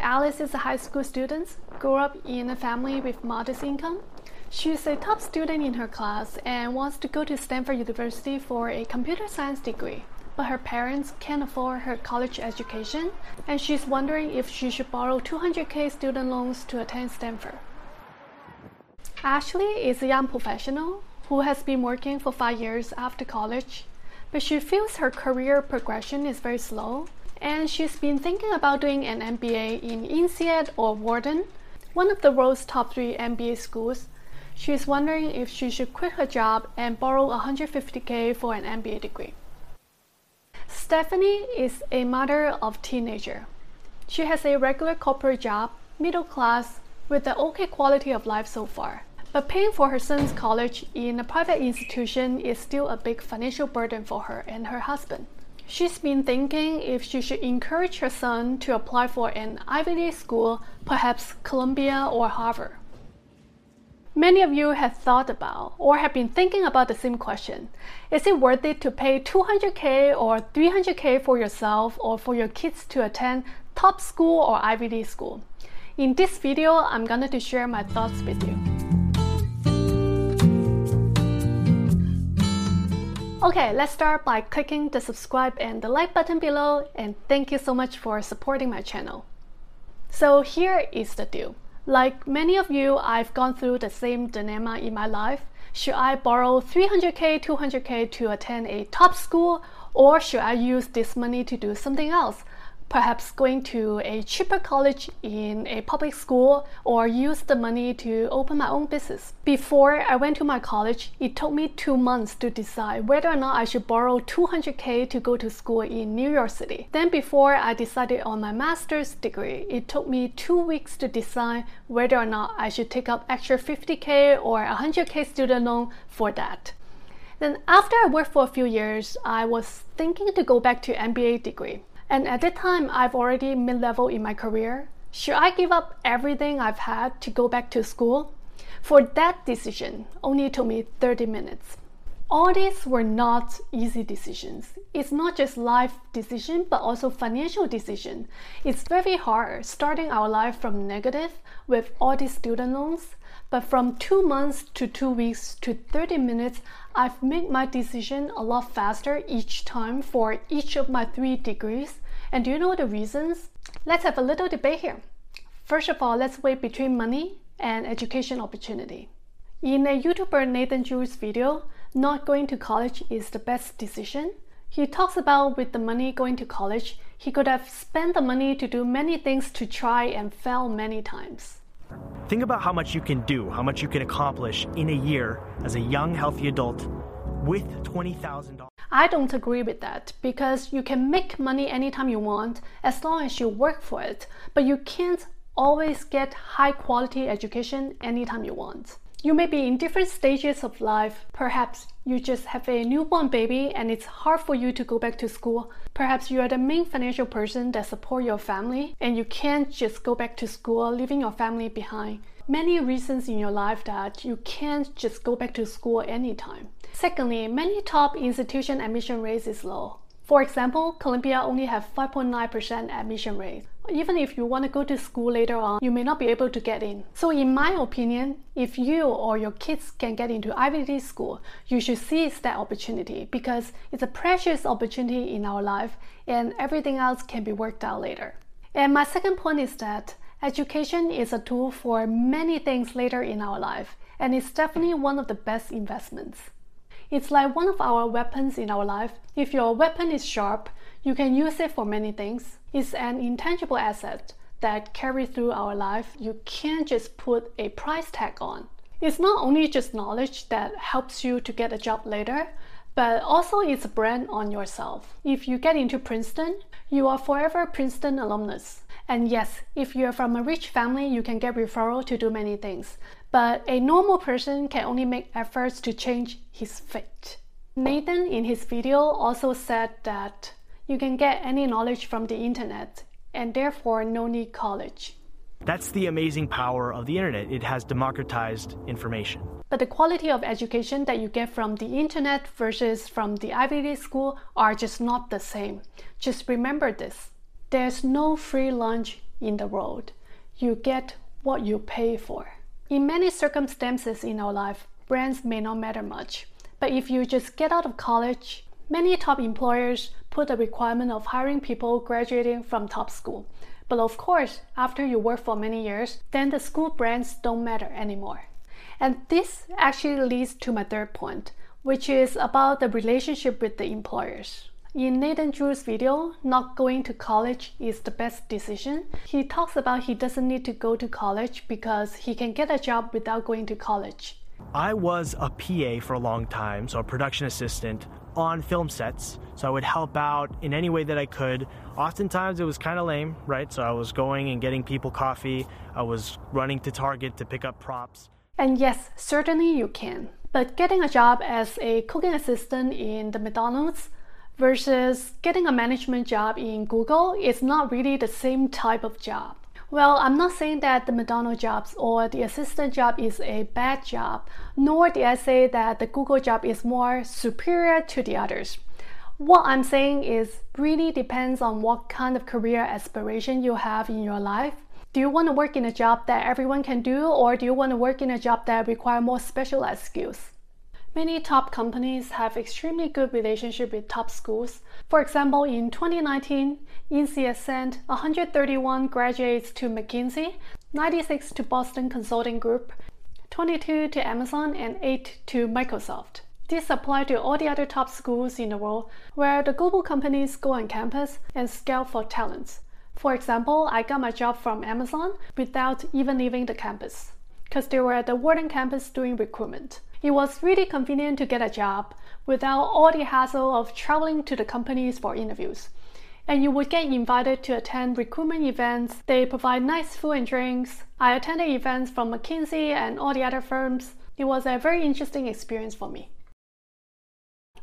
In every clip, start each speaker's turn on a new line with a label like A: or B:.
A: Alice is a high school student, grew up in a family with modest income. She's a top student in her class and wants to go to Stanford University for a computer science degree. But her parents can't afford her college education, and she's wondering if she should borrow 200k student loans to attend Stanford. Ashley is a young professional who has been working for five years after college, but she feels her career progression is very slow, and she's been thinking about doing an MBA in INSEAD or Wharton, one of the world's top three MBA schools. She's wondering if she should quit her job and borrow 150k for an MBA degree. Stephanie is a mother of teenager. She has a regular corporate job, middle class, with an okay quality of life so far. But paying for her son's college in a private institution is still a big financial burden for her and her husband. She's been thinking if she should encourage her son to apply for an Ivy League school, perhaps Columbia or Harvard. Many of you have thought about or have been thinking about the same question. Is it worth it to pay 200k or 300k for yourself or for your kids to attend top school or Ivy League school? In this video, I'm going to share my thoughts with you. Okay, let's start by clicking the subscribe and the like button below and thank you so much for supporting my channel. So here is the deal. Like many of you, I've gone through the same dilemma in my life. Should I borrow 300k, 200k to attend a top school or should I use this money to do something else? Perhaps going to a cheaper college in a public school or use the money to open my own business. Before I went to my college, it took me two months to decide whether or not I should borrow 200k to go to school in New York City. Then before I decided on my master's degree, it took me two weeks to decide whether or not I should take up extra 50k or 100k student loan for that. Then after I worked for a few years, I was thinking to go back to MBA degree. And at that time, I've already mid level in my career. Should I give up everything I've had to go back to school? For that decision, only took me 30 minutes. All these were not easy decisions. It's not just life decision, but also financial decision. It's very hard starting our life from negative with all these student loans. But from two months to two weeks to 30 minutes, I've made my decision a lot faster each time for each of my three degrees. And do you know the reasons? Let's have a little debate here. First of all, let's weigh between money and education opportunity. In a YouTuber Nathan Drew's video, not going to college is the best decision. He talks about with the money going to college, he could have spent the money to do many things to try and fail many times.
B: Think about how much you can do, how much you can accomplish in a year as a young, healthy adult with $20,000.
A: I don't agree with that because you can make money anytime you want as long as you work for it, but you can't always get high quality education anytime you want. You may be in different stages of life. Perhaps you just have a newborn baby and it's hard for you to go back to school. Perhaps you are the main financial person that support your family and you can't just go back to school leaving your family behind. Many reasons in your life that you can't just go back to school anytime. Secondly, many top institution admission rates is low. For example, Columbia only have 5.9% admission rate. Even if you want to go to school later on, you may not be able to get in. So in my opinion, if you or your kids can get into Ivy League school, you should seize that opportunity because it's a precious opportunity in our life and everything else can be worked out later. And my second point is that education is a tool for many things later in our life and it's definitely one of the best investments. It's like one of our weapons in our life. If your weapon is sharp, you can use it for many things. It's an intangible asset that carries through our life. You can't just put a price tag on. It's not only just knowledge that helps you to get a job later, but also it's a brand on yourself. If you get into Princeton, you are forever Princeton alumnus. And yes, if you're from a rich family, you can get referral to do many things. But a normal person can only make efforts to change his fate. Nathan in his video also said that you can get any knowledge from the internet and therefore no need college.
B: That's the amazing power of the internet. It has democratized information.
A: But the quality of education that you get from the internet versus from the Ivy League school are just not the same. Just remember this. There's no free lunch in the world. You get what you pay for. In many circumstances in our life, brands may not matter much. But if you just get out of college, many top employers put a requirement of hiring people graduating from top school. But of course, after you work for many years, then the school brands don't matter anymore. And this actually leads to my third point, which is about the relationship with the employers. In Nathan Drew's video, Not Going to College is the Best Decision, he talks about he doesn't need to go to college because he can get a job without going to college.
B: I was a PA for a long time, so a production assistant on film sets. So I would help out in any way that I could. Oftentimes it was kind of lame, right? So I was going and getting people coffee, I was running to Target to pick up props.
A: And yes, certainly you can. But getting a job as a cooking assistant in the McDonald's versus getting a management job in Google is not really the same type of job. Well, I'm not saying that the McDonald's jobs or the assistant job is a bad job, nor did I say that the Google job is more superior to the others. What I'm saying is really depends on what kind of career aspiration you have in your life. Do you want to work in a job that everyone can do or do you want to work in a job that require more specialized skills? Many top companies have extremely good relationship with top schools. For example, in 2019, INSEAD sent 131 graduates to McKinsey, 96 to Boston Consulting Group, 22 to Amazon, and 8 to Microsoft. This applies to all the other top schools in the world where the global companies go on campus and scout for talents. For example, I got my job from Amazon without even leaving the campus because they were at the Wharton campus doing recruitment. It was really convenient to get a job without all the hassle of traveling to the companies for interviews. And you would get invited to attend recruitment events. They provide nice food and drinks. I attended events from McKinsey and all the other firms. It was a very interesting experience for me.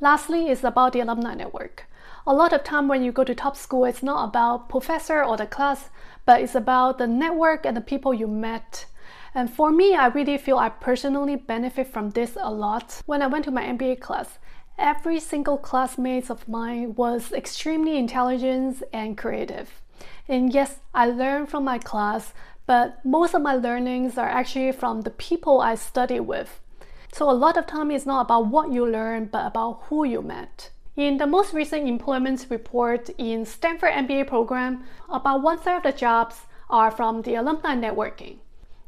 A: Lastly, is about the alumni network. A lot of time when you go to top school, it's not about professor or the class, but it's about the network and the people you met and for me, I really feel I personally benefit from this a lot. When I went to my MBA class, every single classmate of mine was extremely intelligent and creative. And yes, I learned from my class, but most of my learnings are actually from the people I study with. So a lot of time is not about what you learn, but about who you met. In the most recent employment report in Stanford MBA program, about one third of the jobs are from the alumni networking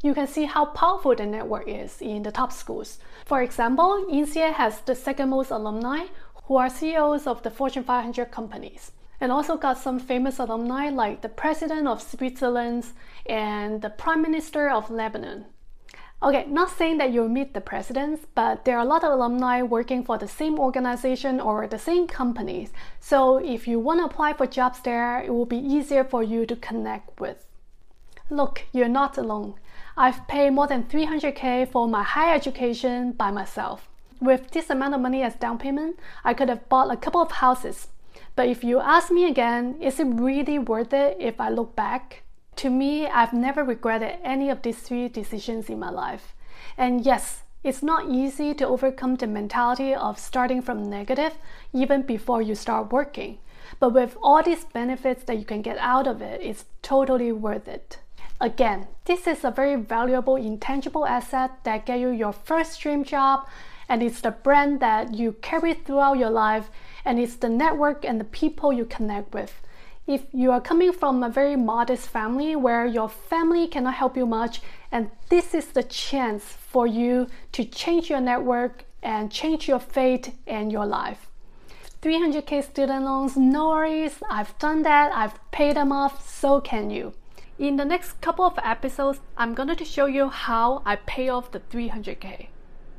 A: you can see how powerful the network is in the top schools. For example, INSEAD has the second most alumni who are CEOs of the Fortune 500 companies and also got some famous alumni like the president of Switzerland and the prime minister of Lebanon. Okay, not saying that you'll meet the presidents, but there are a lot of alumni working for the same organization or the same companies. So if you want to apply for jobs there, it will be easier for you to connect with. Look, you're not alone. I've paid more than 300k for my higher education by myself. With this amount of money as down payment, I could have bought a couple of houses. But if you ask me again, is it really worth it if I look back? To me, I've never regretted any of these three decisions in my life. And yes, it's not easy to overcome the mentality of starting from negative even before you start working. But with all these benefits that you can get out of it, it's totally worth it. Again, this is a very valuable intangible asset that get you your first dream job and it's the brand that you carry throughout your life and it's the network and the people you connect with. If you are coming from a very modest family where your family cannot help you much and this is the chance for you to change your network and change your fate and your life. 300k student loans, no worries, I've done that, I've paid them off, so can you. In the next couple of episodes, I'm going to show you how I pay off the 300k.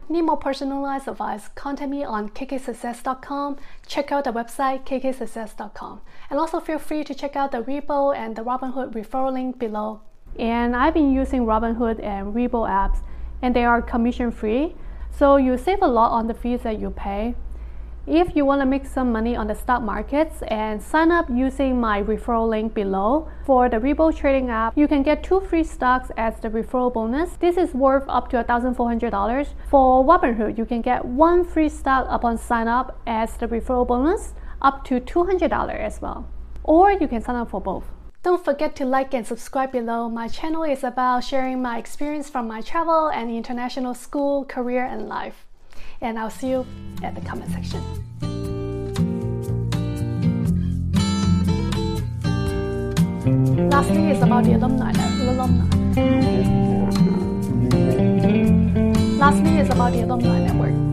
A: Need more personalized advice? Contact me on kksuccess.com. Check out the website kksuccess.com. And also feel free to check out the Repo and the Robinhood referral link below. And I've been using Robinhood and Repo apps, and they are commission free. So you save a lot on the fees that you pay. If you want to make some money on the stock markets and sign up using my referral link below, for the Repo trading app, you can get two free stocks as the referral bonus. This is worth up to $1,400. For Robinhood, you can get one free stock upon sign up as the referral bonus, up to $200 as well. Or you can sign up for both. Don't forget to like and subscribe below. My channel is about sharing my experience from my travel and international school, career, and life. And I'll see you at the comment section. Lastly is about the alumni. alumni. Lastly is about the alumni network.